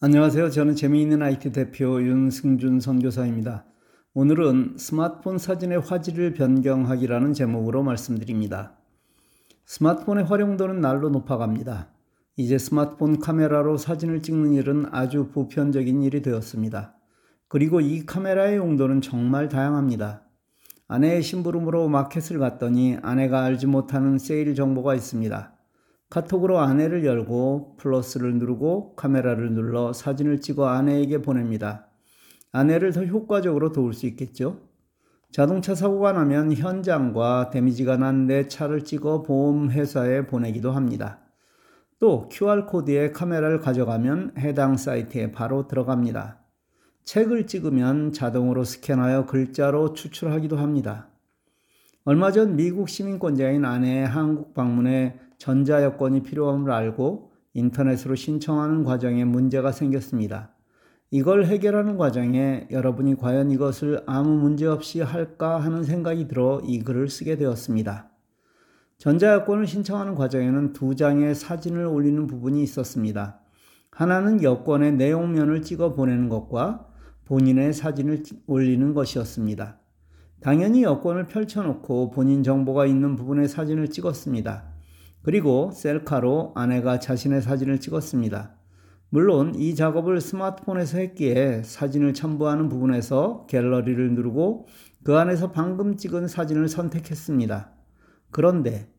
안녕하세요. 저는 재미있는 IT 대표 윤승준 선교사입니다. 오늘은 스마트폰 사진의 화질을 변경하기라는 제목으로 말씀드립니다. 스마트폰의 활용도는 날로 높아갑니다. 이제 스마트폰 카메라로 사진을 찍는 일은 아주 보편적인 일이 되었습니다. 그리고 이 카메라의 용도는 정말 다양합니다. 아내의 심부름으로 마켓을 갔더니 아내가 알지 못하는 세일 정보가 있습니다. 카톡으로 아내를 열고 플러스를 누르고 카메라를 눌러 사진을 찍어 아내에게 보냅니다. 아내를 더 효과적으로 도울 수 있겠죠? 자동차 사고가 나면 현장과 데미지가 난 내 차를 찍어 보험회사에 보내기도 합니다. 또 QR코드에 카메라를 가져가면 해당 사이트에 바로 들어갑니다. 책을 찍으면 자동으로 스캔하여 글자로 추출하기도 합니다. 얼마 전 미국 시민권자인 아내의 한국 방문에 전자 여권이 필요함을 알고 인터넷으로 신청하는 과정에 문제가 생겼습니다. 이걸 해결하는 과정에 여러분이 과연 이것을 아무 문제 없이 할까 하는 생각이 들어 이 글을 쓰게 되었습니다. 전자여권을 신청하는 과정에는 두 장의 사진을 올리는 부분이 있었습니다. 하나는 여권의 내용면을 찍어 보내는 것과 본인의 사진을 올리는 것이었습니다. 당연히 여권을 펼쳐놓고 본인 정보가 있는 부분의 사진을 찍었습니다. 그리고 셀카로 아내가 자신의 사진을 찍었습니다. 물론 이 작업을 스마트폰에서 했기에 사진을 첨부하는 부분에서 갤러리를 누르고 그 안에서 방금 찍은 사진을 선택했습니다. 그런데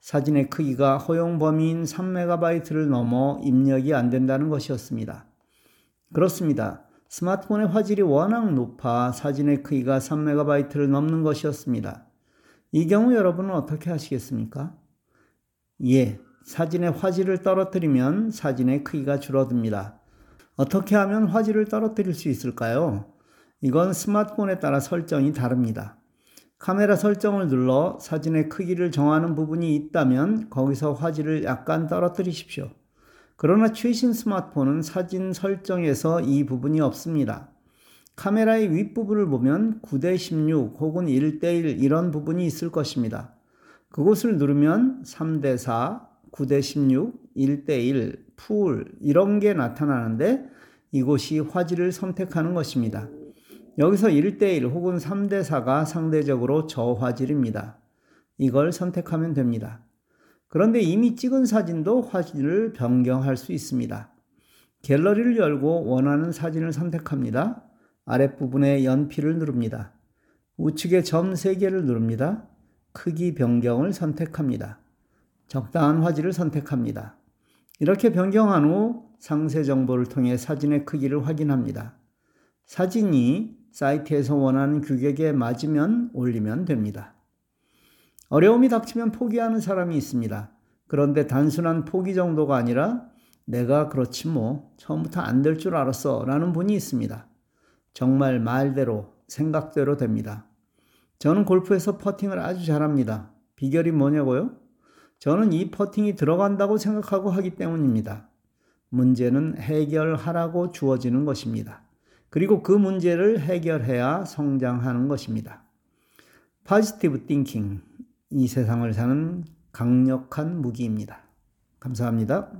사진의 크기가 허용 범위인 3MB를 넘어 입력이 안 된다는 것이었습니다. 그렇습니다. 스마트폰의 화질이 워낙 높아 사진의 크기가 3MB를 넘는 것이었습니다. 이 경우 여러분은 어떻게 하시겠습니까? 예, 사진의 화질을 떨어뜨리면 사진의 크기가 줄어듭니다. 어떻게 하면 화질을 떨어뜨릴 수 있을까요? 이건 스마트폰에 따라 설정이 다릅니다. 카메라 설정을 눌러 사진의 크기를 정하는 부분이 있다면 거기서 화질을 약간 떨어뜨리십시오. 그러나 최신 스마트폰은 사진 설정에서 이 부분이 없습니다. 카메라의 윗부분을 보면 9대16 혹은 1대1 이런 부분이 있을 것입니다. 그곳을 누르면 3대 4, 9대 16, 1대 1, 풀 이런 게 나타나는데 이곳이 화질을 선택하는 것입니다. 여기서 1대 1 혹은 3대 4가 상대적으로 저화질입니다. 이걸 선택하면 됩니다. 그런데 이미 찍은 사진도 화질을 변경할 수 있습니다. 갤러리를 열고 원하는 사진을 선택합니다. 아랫부분에 연필을 누릅니다. 우측에 점 3개를 누릅니다. 크기 변경을 선택합니다. 적당한 화질을 선택합니다. 이렇게 변경한 후 상세 정보를 통해 사진의 크기를 확인합니다. 사진이 사이트에서 원하는 규격에 맞으면 올리면 됩니다. 어려움이 닥치면 포기하는 사람이 있습니다. 그런데 단순한 포기 정도가 아니라 내가 그렇지 뭐 처음부터 안 될 줄 알았어 라는 분이 있습니다. 정말 말대로 생각대로 됩니다. 저는 골프에서 퍼팅을 아주 잘합니다. 비결이 뭐냐고요? 저는 이 퍼팅이 들어간다고 생각하고 하기 때문입니다. 문제는 해결하라고 주어지는 것입니다. 그리고 그 문제를 해결해야 성장하는 것입니다. 파지티브 띵킹. 이 세상을 사는 강력한 무기입니다. 감사합니다.